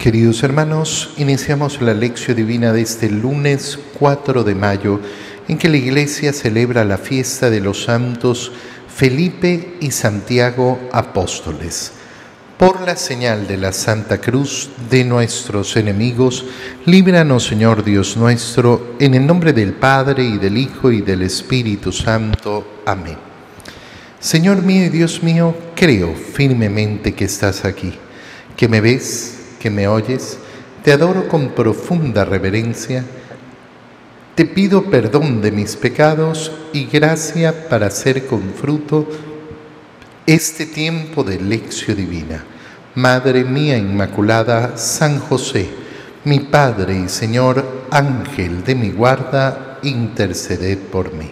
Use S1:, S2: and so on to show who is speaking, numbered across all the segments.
S1: Queridos hermanos, iniciamos la lección divina de este lunes 4 de mayo, en que la Iglesia celebra la fiesta de los santos Felipe y Santiago apóstoles. Por la señal de la Santa Cruz de nuestros enemigos, líbranos Señor Dios nuestro, en el nombre del Padre y del Hijo y del Espíritu Santo. Amén. Señor mío y Dios mío, creo firmemente que estás aquí, que me ves que me oyes, te adoro con profunda reverencia, te pido perdón de mis pecados y gracia para hacer con fruto este tiempo de lección divina. Madre mía Inmaculada, San José, mi Padre y Señor, Ángel de mi guarda, interceded por mí.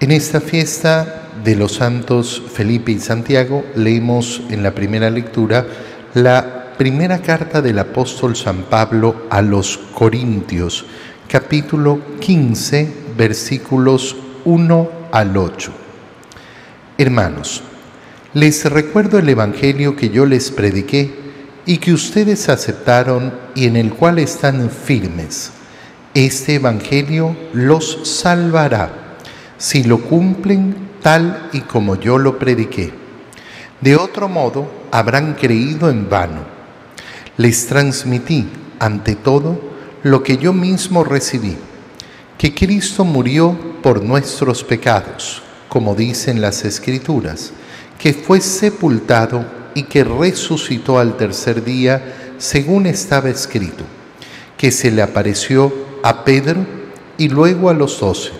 S1: En esta fiesta de los santos Felipe y Santiago leemos en la primera lectura la primera carta del apóstol San Pablo a los Corintios, capítulo 15, versículos 1 al 8. Hermanos, les recuerdo el Evangelio que yo les prediqué y que ustedes aceptaron y en el cual están firmes. Este Evangelio los salvará si lo cumplen tal y como yo lo prediqué. De otro modo, habrán creído en vano. Les transmití, ante todo, lo que yo mismo recibí, que Cristo murió por nuestros pecados, como dicen las Escrituras, que fue sepultado y que resucitó al tercer día, según estaba escrito, que se le apareció a Pedro y luego a los doce.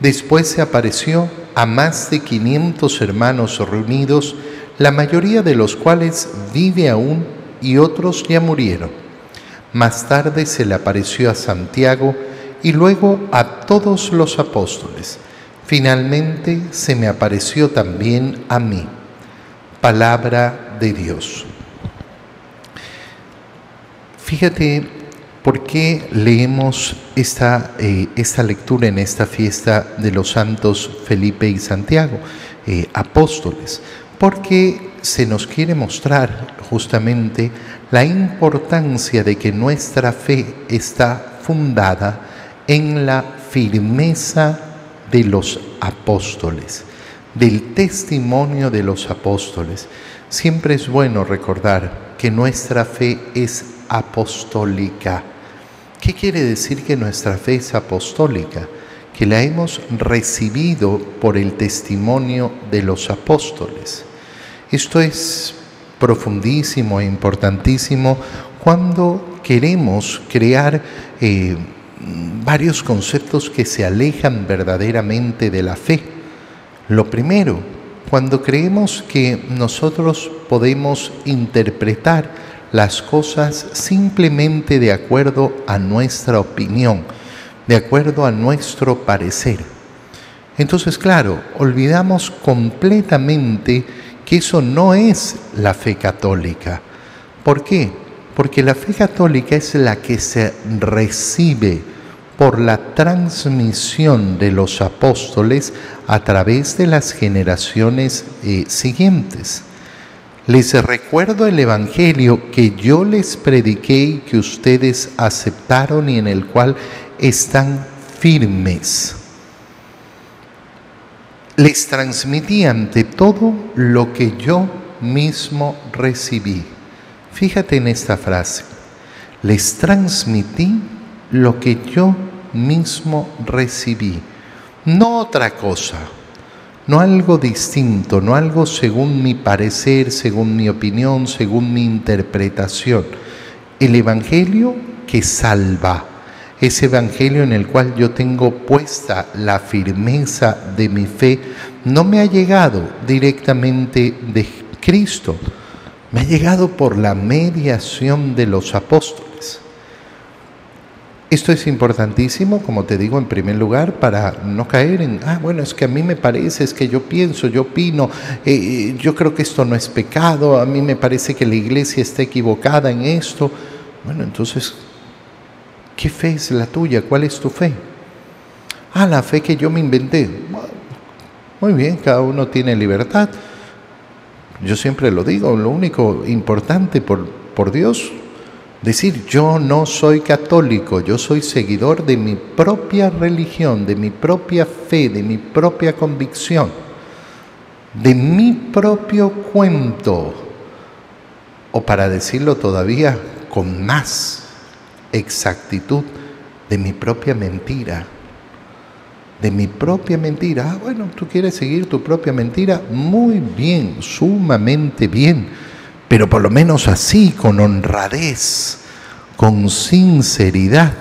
S1: Después se apareció a más de quinientos hermanos reunidos, la mayoría de los cuales vive aún y otros ya murieron. Más tarde se le apareció a Santiago y luego a todos los apóstoles. Finalmente se me apareció también a mí. Palabra de Dios. Fíjate por qué leemos esta, eh, esta lectura en esta fiesta de los santos Felipe y Santiago, eh, apóstoles porque se nos quiere mostrar justamente la importancia de que nuestra fe está fundada en la firmeza de los apóstoles, del testimonio de los apóstoles. Siempre es bueno recordar que nuestra fe es apostólica. ¿Qué quiere decir que nuestra fe es apostólica? Que la hemos recibido por el testimonio de los apóstoles. Esto es profundísimo e importantísimo cuando queremos crear eh, varios conceptos que se alejan verdaderamente de la fe. Lo primero, cuando creemos que nosotros podemos interpretar las cosas simplemente de acuerdo a nuestra opinión, de acuerdo a nuestro parecer. Entonces, claro, olvidamos completamente que eso no es la fe católica. ¿Por qué? Porque la fe católica es la que se recibe por la transmisión de los apóstoles a través de las generaciones eh, siguientes. Les recuerdo el Evangelio que yo les prediqué y que ustedes aceptaron y en el cual están firmes les transmití ante todo lo que yo mismo recibí. Fíjate en esta frase. Les transmití lo que yo mismo recibí. No otra cosa, no algo distinto, no algo según mi parecer, según mi opinión, según mi interpretación. El Evangelio que salva ese evangelio en el cual yo tengo puesta la firmeza de mi fe, no me ha llegado directamente de Cristo, me ha llegado por la mediación de los apóstoles. Esto es importantísimo, como te digo, en primer lugar, para no caer en, ah, bueno, es que a mí me parece, es que yo pienso, yo opino, eh, eh, yo creo que esto no es pecado, a mí me parece que la iglesia está equivocada en esto. Bueno, entonces ¿Qué fe es la tuya? ¿Cuál es tu fe? Ah, la fe que yo me inventé. Muy bien, cada uno tiene libertad. Yo siempre lo digo, lo único importante por por Dios. Decir, yo no soy católico, yo soy seguidor de mi propia religión, de mi propia fe, de mi propia convicción, de mi propio cuento, o para decirlo todavía con más exactitud, de mi propia mentira de mi propia mentira. Ah, bueno, tú quieres seguir tu propia mentira. Muy bien, sumamente bien. Pero por lo menos así, con honradez, con sinceridad.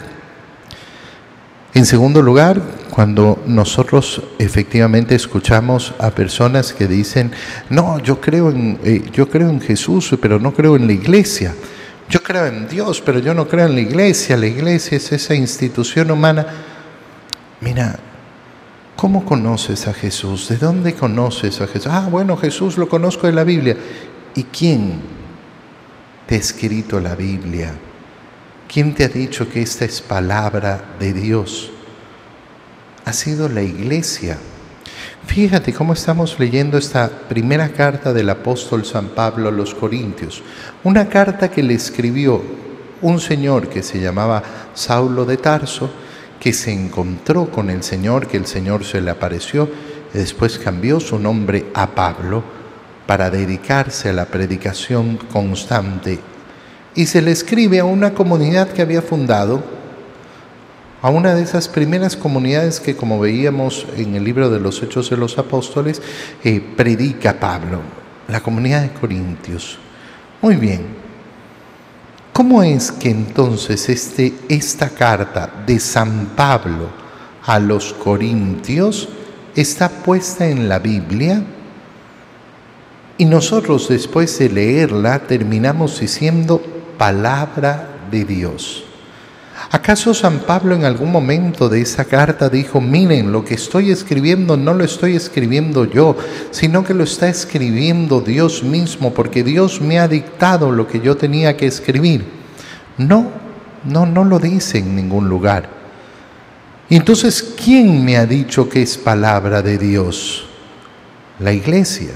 S1: En segundo lugar, cuando nosotros efectivamente escuchamos a personas que dicen, no, yo creo en, eh, yo creo en Jesús, pero no creo en la iglesia. Yo creo en Dios, pero yo no creo en la iglesia. La iglesia es esa institución humana. Mira, ¿Cómo conoces a Jesús? ¿De dónde conoces a Jesús? Ah, bueno, Jesús lo conozco de la Biblia. ¿Y quién te ha escrito la Biblia? ¿Quién te ha dicho que esta es palabra de Dios? Ha sido la iglesia. Fíjate cómo estamos leyendo esta primera carta del apóstol San Pablo a los Corintios. Una carta que le escribió un señor que se llamaba Saulo de Tarso que se encontró con el Señor, que el Señor se le apareció, y después cambió su nombre a Pablo para dedicarse a la predicación constante. Y se le escribe a una comunidad que había fundado, a una de esas primeras comunidades que, como veíamos en el libro de los Hechos de los Apóstoles, eh, predica Pablo, la comunidad de Corintios. Muy bien, ¿Cómo es que entonces este, esta carta de San Pablo a los Corintios está puesta en la Biblia? Y nosotros después de leerla terminamos diciendo palabra de Dios. ¿Acaso San Pablo en algún momento de esa carta dijo, miren, lo que estoy escribiendo no lo estoy escribiendo yo, sino que lo está escribiendo Dios mismo, porque Dios me ha dictado lo que yo tenía que escribir? No, no, no lo dice en ningún lugar. Entonces, ¿quién me ha dicho que es palabra de Dios? La iglesia.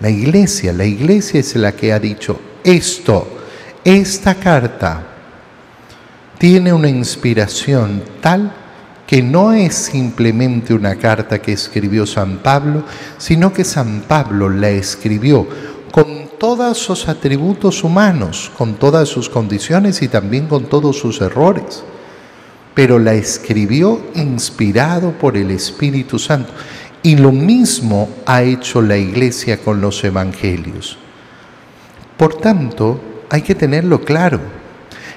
S1: La iglesia, la iglesia es la que ha dicho esto, esta carta tiene una inspiración tal que no es simplemente una carta que escribió San Pablo, sino que San Pablo la escribió con todos sus atributos humanos, con todas sus condiciones y también con todos sus errores, pero la escribió inspirado por el Espíritu Santo. Y lo mismo ha hecho la iglesia con los evangelios. Por tanto, hay que tenerlo claro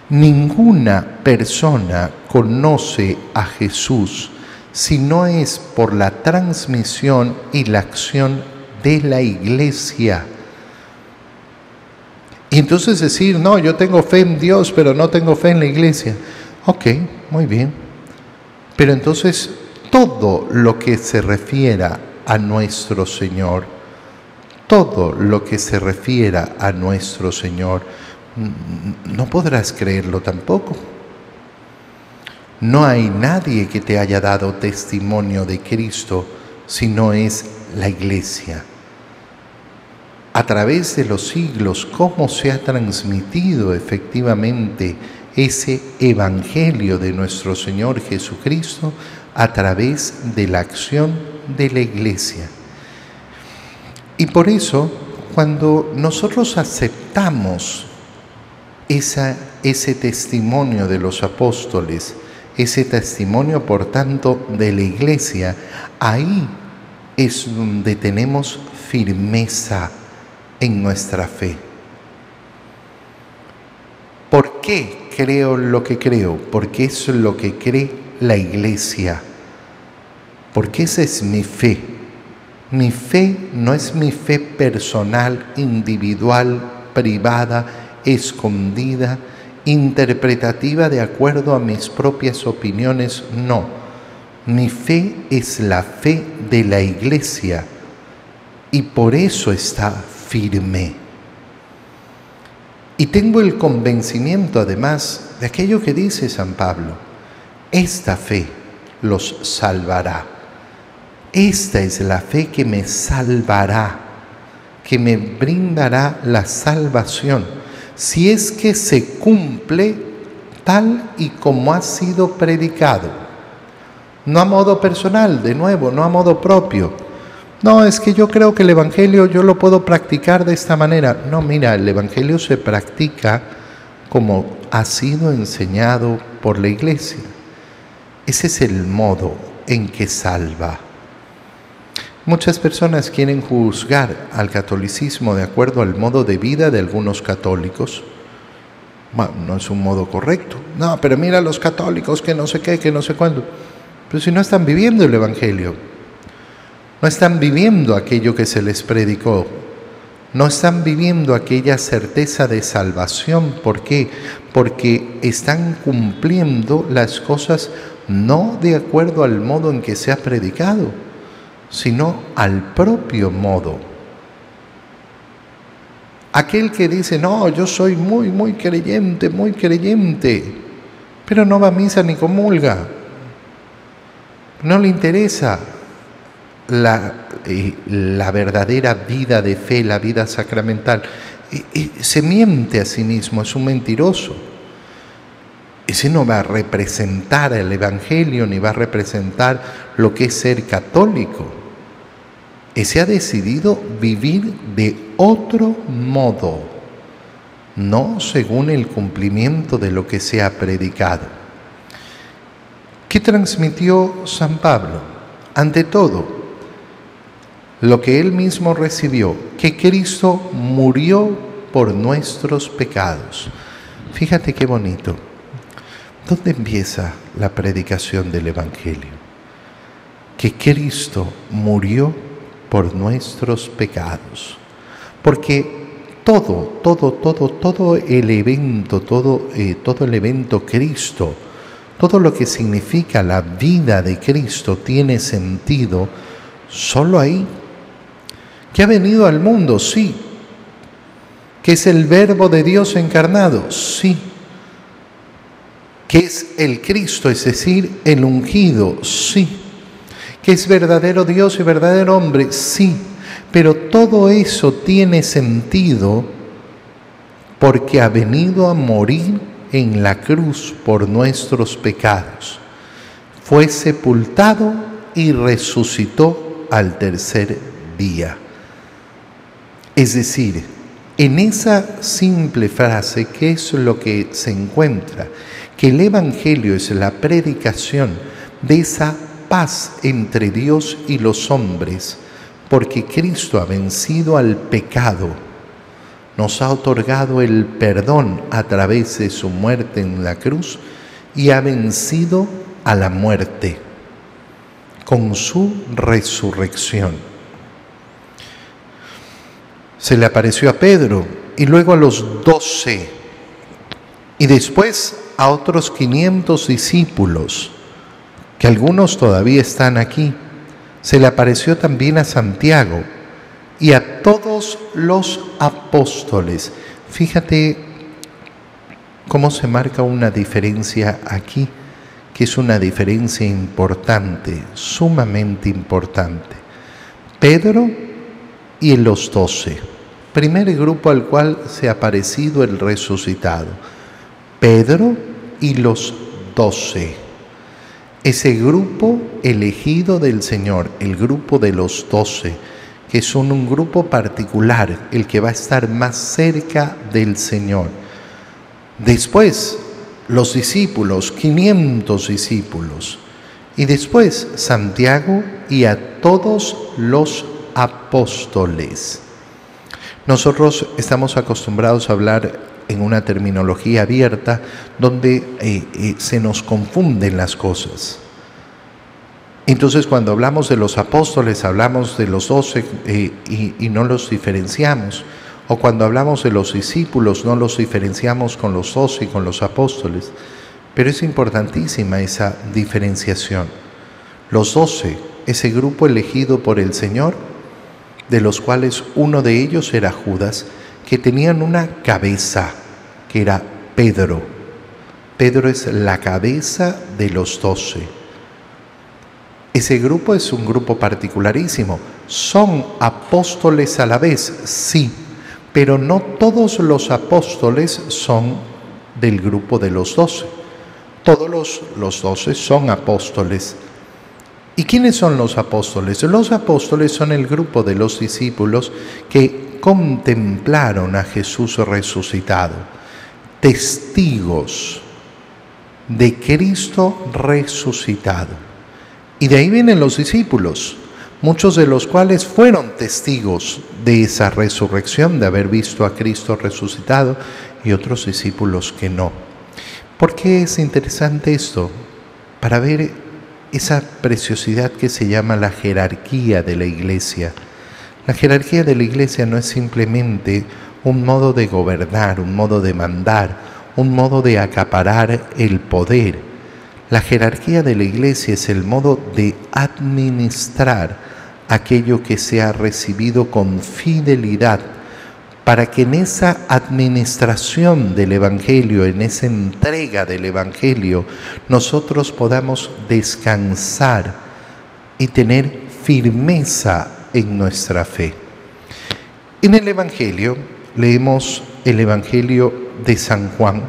S1: Ninguna persona conoce a Jesús si no es por la transmisión y la acción de la iglesia. Y entonces decir, no, yo tengo fe en Dios, pero no tengo fe en la iglesia. Ok, muy bien. Pero entonces todo lo que se refiera a nuestro Señor, todo lo que se refiera a nuestro Señor, no podrás creerlo tampoco. No hay nadie que te haya dado testimonio de Cristo si no es la iglesia. A través de los siglos, cómo se ha transmitido efectivamente ese evangelio de nuestro Señor Jesucristo a través de la acción de la iglesia. Y por eso, cuando nosotros aceptamos ese testimonio de los apóstoles, ese testimonio, por tanto, de la iglesia, ahí es donde tenemos firmeza en nuestra fe. ¿Por qué creo lo que creo? Porque es lo que cree la iglesia. Porque esa es mi fe. Mi fe no es mi fe personal, individual, privada, escondida, interpretativa de acuerdo a mis propias opiniones, no. Mi fe es la fe de la iglesia y por eso está firme. Y tengo el convencimiento además de aquello que dice San Pablo, esta fe los salvará. Esta es la fe que me salvará, que me brindará la salvación si es que se cumple tal y como ha sido predicado. No a modo personal, de nuevo, no a modo propio. No, es que yo creo que el Evangelio yo lo puedo practicar de esta manera. No, mira, el Evangelio se practica como ha sido enseñado por la iglesia. Ese es el modo en que salva. Muchas personas quieren juzgar al catolicismo de acuerdo al modo de vida de algunos católicos. Bueno, no es un modo correcto. No, pero mira los católicos que no sé qué, que no sé cuándo. Pero si no están viviendo el Evangelio, no están viviendo aquello que se les predicó, no están viviendo aquella certeza de salvación. ¿Por qué? Porque están cumpliendo las cosas no de acuerdo al modo en que se ha predicado sino al propio modo. Aquel que dice, no, yo soy muy, muy creyente, muy creyente, pero no va a misa ni comulga, no le interesa la, eh, la verdadera vida de fe, la vida sacramental, se miente a sí mismo, es un mentiroso. Ese no va a representar el Evangelio ni va a representar lo que es ser católico. Ese ha decidido vivir de otro modo, no según el cumplimiento de lo que se ha predicado. ¿Qué transmitió San Pablo? Ante todo, lo que él mismo recibió, que Cristo murió por nuestros pecados. Fíjate qué bonito. ¿Dónde empieza la predicación del Evangelio? Que Cristo murió por nuestros pecados. Porque todo, todo, todo, todo el evento, todo, eh, todo el evento Cristo, todo lo que significa la vida de Cristo tiene sentido solo ahí. Que ha venido al mundo, sí. Que es el verbo de Dios encarnado, sí que es el Cristo, es decir, el ungido, sí. Que es verdadero Dios y verdadero hombre, sí. Pero todo eso tiene sentido porque ha venido a morir en la cruz por nuestros pecados. Fue sepultado y resucitó al tercer día. Es decir, en esa simple frase, ¿qué es lo que se encuentra? que el Evangelio es la predicación de esa paz entre Dios y los hombres, porque Cristo ha vencido al pecado, nos ha otorgado el perdón a través de su muerte en la cruz y ha vencido a la muerte con su resurrección. Se le apareció a Pedro y luego a los doce y después a otros 500 discípulos, que algunos todavía están aquí. Se le apareció también a Santiago y a todos los apóstoles. Fíjate cómo se marca una diferencia aquí, que es una diferencia importante, sumamente importante. Pedro y los doce, primer grupo al cual se ha aparecido el resucitado. Pedro y los doce. Ese grupo elegido del Señor, el grupo de los doce, que son un grupo particular, el que va a estar más cerca del Señor. Después, los discípulos, 500 discípulos. Y después, Santiago y a todos los apóstoles. Nosotros estamos acostumbrados a hablar en una terminología abierta donde eh, eh, se nos confunden las cosas. Entonces cuando hablamos de los apóstoles hablamos de los doce eh, y, y no los diferenciamos. O cuando hablamos de los discípulos no los diferenciamos con los doce y con los apóstoles. Pero es importantísima esa diferenciación. Los doce, ese grupo elegido por el Señor, de los cuales uno de ellos era Judas, que tenían una cabeza, que era Pedro. Pedro es la cabeza de los doce. Ese grupo es un grupo particularísimo. ¿Son apóstoles a la vez? Sí, pero no todos los apóstoles son del grupo de los doce. Todos los, los doce son apóstoles. ¿Y quiénes son los apóstoles? Los apóstoles son el grupo de los discípulos que contemplaron a Jesús resucitado, testigos de Cristo resucitado. Y de ahí vienen los discípulos, muchos de los cuales fueron testigos de esa resurrección, de haber visto a Cristo resucitado, y otros discípulos que no. ¿Por qué es interesante esto? Para ver esa preciosidad que se llama la jerarquía de la iglesia. La jerarquía de la iglesia no es simplemente un modo de gobernar, un modo de mandar, un modo de acaparar el poder. La jerarquía de la iglesia es el modo de administrar aquello que se ha recibido con fidelidad para que en esa administración del Evangelio, en esa entrega del Evangelio, nosotros podamos descansar y tener firmeza en nuestra fe. En el Evangelio leemos el Evangelio de San Juan,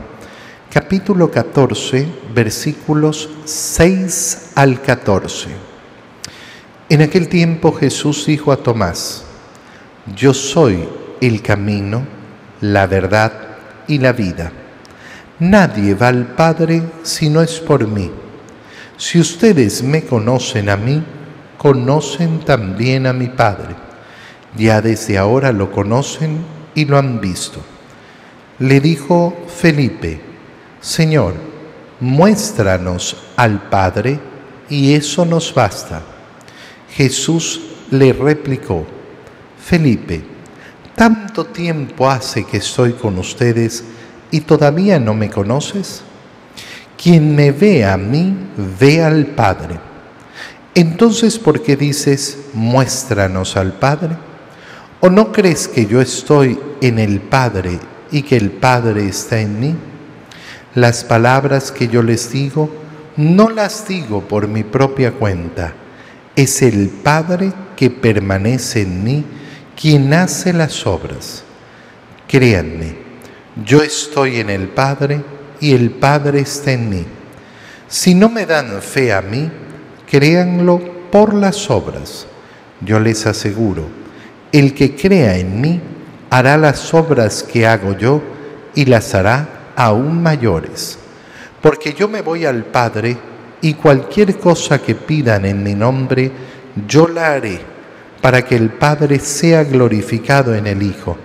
S1: capítulo 14, versículos 6 al 14. En aquel tiempo Jesús dijo a Tomás, yo soy el camino, la verdad y la vida. Nadie va al Padre si no es por mí. Si ustedes me conocen a mí, conocen también a mi Padre. Ya desde ahora lo conocen y lo han visto. Le dijo Felipe, Señor, muéstranos al Padre y eso nos basta. Jesús le replicó, Felipe, ¿Tanto tiempo hace que estoy con ustedes y todavía no me conoces? Quien me ve a mí, ve al Padre. Entonces, ¿por qué dices, muéstranos al Padre? ¿O no crees que yo estoy en el Padre y que el Padre está en mí? Las palabras que yo les digo, no las digo por mi propia cuenta. Es el Padre que permanece en mí quien hace las obras. Créanme, yo estoy en el Padre y el Padre está en mí. Si no me dan fe a mí, créanlo por las obras. Yo les aseguro, el que crea en mí hará las obras que hago yo y las hará aún mayores. Porque yo me voy al Padre y cualquier cosa que pidan en mi nombre, yo la haré para que el Padre sea glorificado en el Hijo.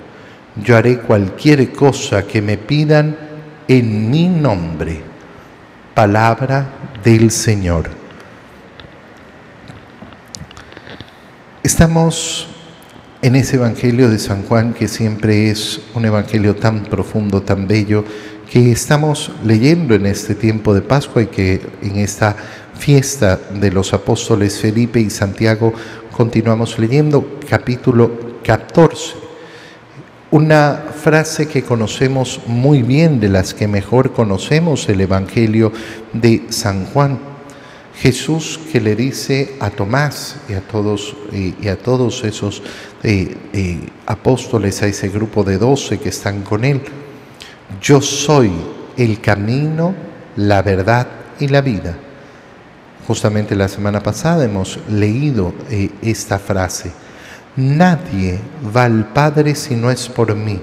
S1: Yo haré cualquier cosa que me pidan en mi nombre. Palabra del Señor. Estamos en ese Evangelio de San Juan que siempre es un Evangelio tan profundo, tan bello, que estamos leyendo en este tiempo de Pascua y que en esta fiesta de los apóstoles Felipe y Santiago continuamos leyendo capítulo 14. Una frase que conocemos muy bien, de las que mejor conocemos el Evangelio de San Juan. Jesús que le dice a Tomás y a todos, y a todos esos eh, eh, apóstoles, a ese grupo de doce que están con él, yo soy el camino, la verdad y la vida. Justamente la semana pasada hemos leído eh, esta frase. Nadie va al Padre si no es por mí.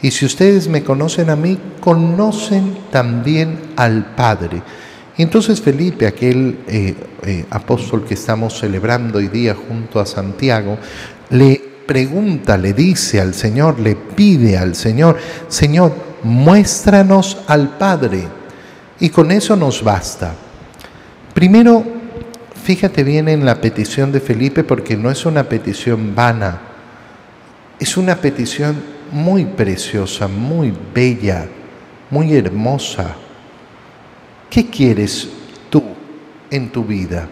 S1: Y si ustedes me conocen a mí, conocen también al Padre. Entonces Felipe, aquel eh, eh, apóstol que estamos celebrando hoy día junto a Santiago, le pregunta, le dice al Señor, le pide al Señor, Señor, muéstranos al Padre. Y con eso nos basta. Primero, fíjate bien en la petición de Felipe porque no es una petición vana, es una petición muy preciosa, muy bella, muy hermosa. ¿Qué quieres tú en tu vida?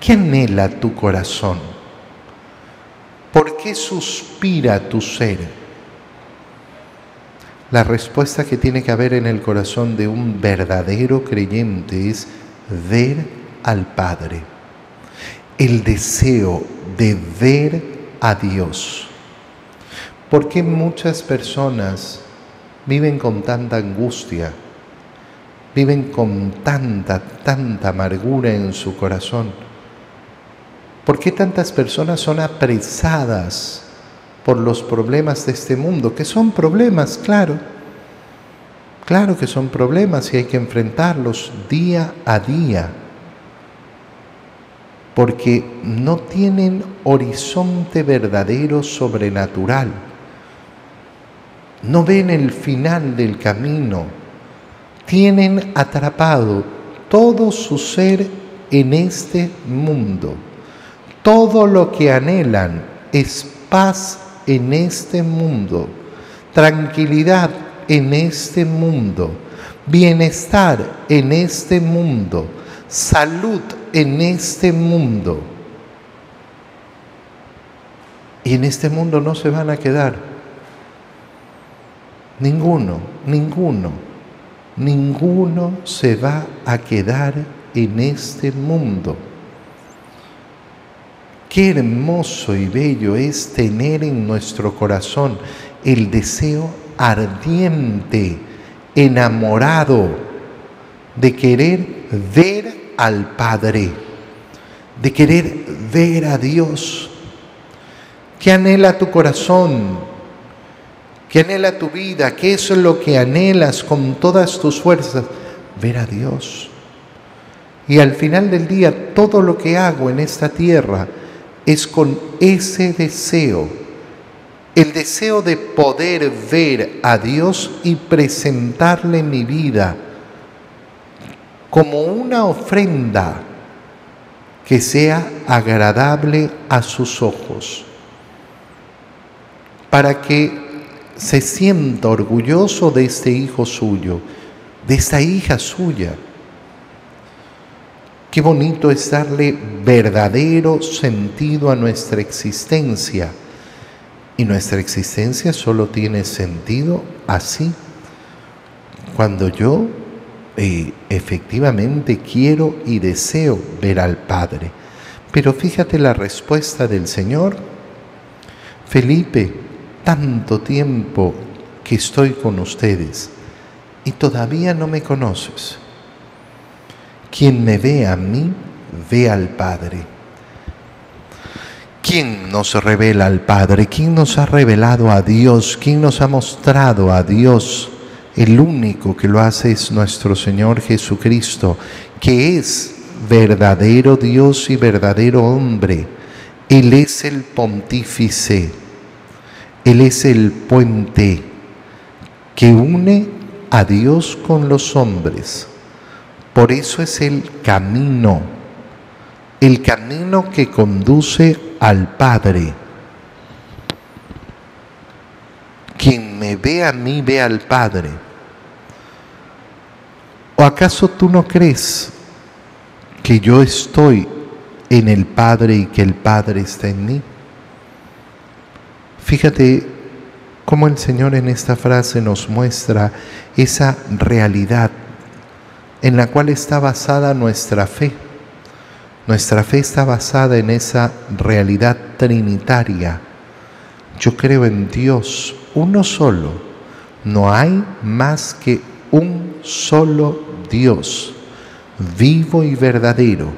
S1: ¿Qué anhela tu corazón? ¿Por qué suspira tu ser? La respuesta que tiene que haber en el corazón de un verdadero creyente es ver al Padre, el deseo de ver a Dios. ¿Por qué muchas personas viven con tanta angustia? Viven con tanta, tanta amargura en su corazón. ¿Por qué tantas personas son apresadas por los problemas de este mundo? Que son problemas, claro. Claro que son problemas y hay que enfrentarlos día a día. Porque no tienen horizonte verdadero sobrenatural. No ven el final del camino. Tienen atrapado todo su ser en este mundo todo lo que anhelan es paz en este mundo, tranquilidad en este mundo, bienestar en este mundo, salud en este mundo. Y en este mundo no se van a quedar. Ninguno, ninguno, ninguno se va a quedar en este mundo. Qué hermoso y bello es tener en nuestro corazón el deseo ardiente, enamorado, de querer ver al Padre, de querer ver a Dios. ¿Qué anhela tu corazón? ¿Qué anhela tu vida? ¿Qué es lo que anhelas con todas tus fuerzas? Ver a Dios. Y al final del día, todo lo que hago en esta tierra, es con ese deseo, el deseo de poder ver a Dios y presentarle mi vida como una ofrenda que sea agradable a sus ojos, para que se sienta orgulloso de este hijo suyo, de esta hija suya Qué bonito es darle verdadero sentido a nuestra existencia. Y nuestra existencia solo tiene sentido así. Cuando yo eh, efectivamente quiero y deseo ver al Padre. Pero fíjate la respuesta del Señor. Felipe, tanto tiempo que estoy con ustedes y todavía no me conoces. Quien me ve a mí, ve al Padre. ¿Quién nos revela al Padre? ¿Quién nos ha revelado a Dios? ¿Quién nos ha mostrado a Dios? El único que lo hace es nuestro Señor Jesucristo, que es verdadero Dios y verdadero hombre. Él es el pontífice, Él es el puente que une a Dios con los hombres. Por eso es el camino, el camino que conduce al Padre. Quien me ve a mí ve al Padre. ¿O acaso tú no crees que yo estoy en el Padre y que el Padre está en mí? Fíjate cómo el Señor en esta frase nos muestra esa realidad en la cual está basada nuestra fe. Nuestra fe está basada en esa realidad trinitaria. Yo creo en Dios, uno solo. No hay más que un solo Dios, vivo y verdadero.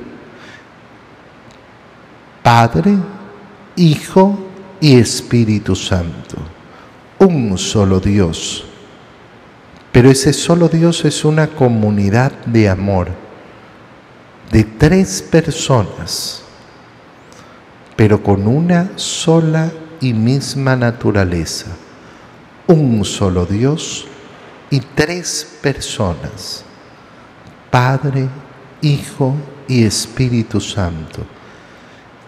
S1: Padre, Hijo y Espíritu Santo. Un solo Dios pero ese solo Dios es una comunidad de amor de tres personas, pero con una sola y misma naturaleza. Un solo Dios y tres personas, Padre, Hijo y Espíritu Santo.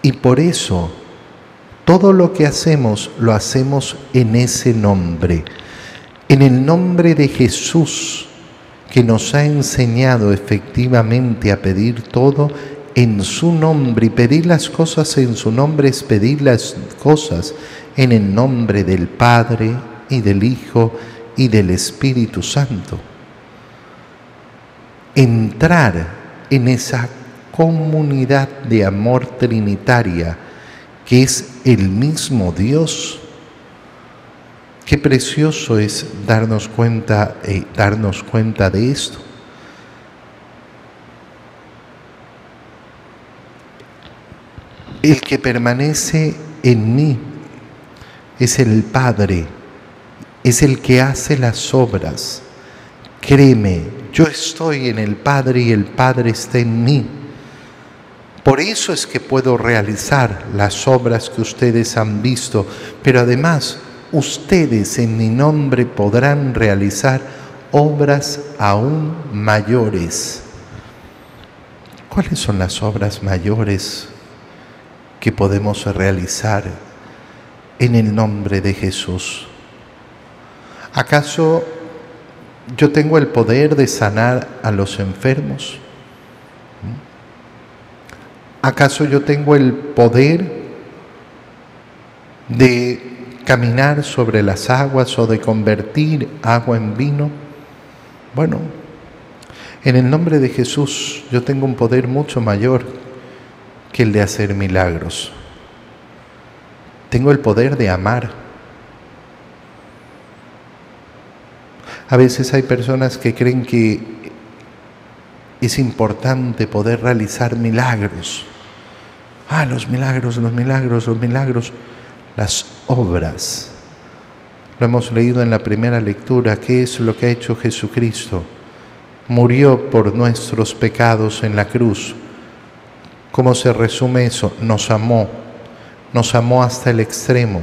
S1: Y por eso todo lo que hacemos lo hacemos en ese nombre en el nombre de Jesús, que nos ha enseñado efectivamente a pedir todo en su nombre y pedir las cosas en su nombre es pedir las cosas en el nombre del Padre y del Hijo y del Espíritu Santo. Entrar en esa comunidad de amor trinitaria que es el mismo Dios Qué precioso es darnos cuenta, eh, darnos cuenta de esto. El que permanece en mí es el Padre, es el que hace las obras. Créeme, yo estoy en el Padre y el Padre está en mí. Por eso es que puedo realizar las obras que ustedes han visto, pero además ustedes en mi nombre podrán realizar obras aún mayores. ¿Cuáles son las obras mayores que podemos realizar en el nombre de Jesús? ¿Acaso yo tengo el poder de sanar a los enfermos? ¿Acaso yo tengo el poder de caminar sobre las aguas o de convertir agua en vino? Bueno, en el nombre de Jesús yo tengo un poder mucho mayor que el de hacer milagros. Tengo el poder de amar. A veces hay personas que creen que es importante poder realizar milagros. Ah, los milagros, los milagros, los milagros las obras. Lo hemos leído en la primera lectura, ¿qué es lo que ha hecho Jesucristo? Murió por nuestros pecados en la cruz. ¿Cómo se resume eso? Nos amó, nos amó hasta el extremo.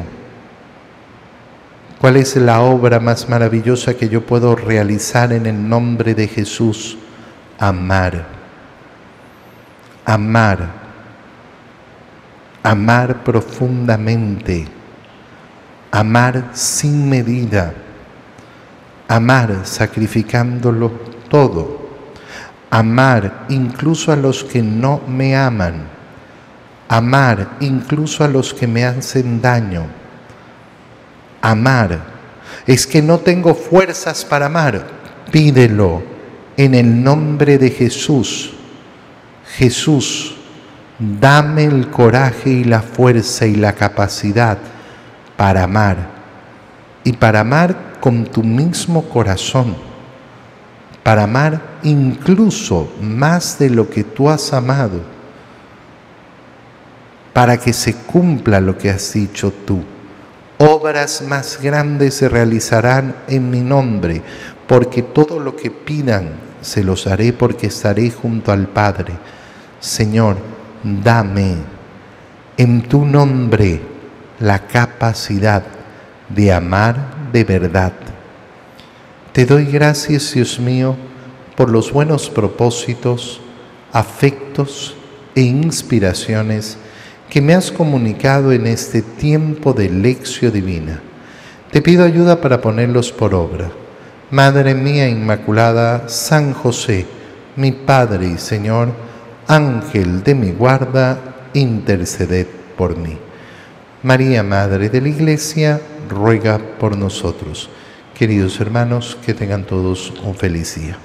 S1: ¿Cuál es la obra más maravillosa que yo puedo realizar en el nombre de Jesús? Amar. Amar amar profundamente, amar sin medida, amar sacrificándolo todo, amar incluso a los que no me aman, amar incluso a los que me hacen daño, amar. Es que no tengo fuerzas para amar, pídelo en el nombre de Jesús. Jesús, Dame el coraje y la fuerza y la capacidad para amar y para amar con tu mismo corazón, para amar incluso más de lo que tú has amado, para que se cumpla lo que has dicho tú. Obras más grandes se realizarán en mi nombre, porque todo lo que pidan se los haré porque estaré junto al Padre. Señor, dame en tu nombre la capacidad de amar de verdad. Te doy gracias, Dios mío, por los buenos propósitos, afectos e inspiraciones que me has comunicado en este tiempo de lección divina. Te pido ayuda para ponerlos por obra. Madre mía Inmaculada, San José, mi Padre y Señor, Ángel de mi guarda, interceded por mí. María, Madre de la Iglesia, ruega por nosotros. Queridos hermanos, que tengan todos un feliz día.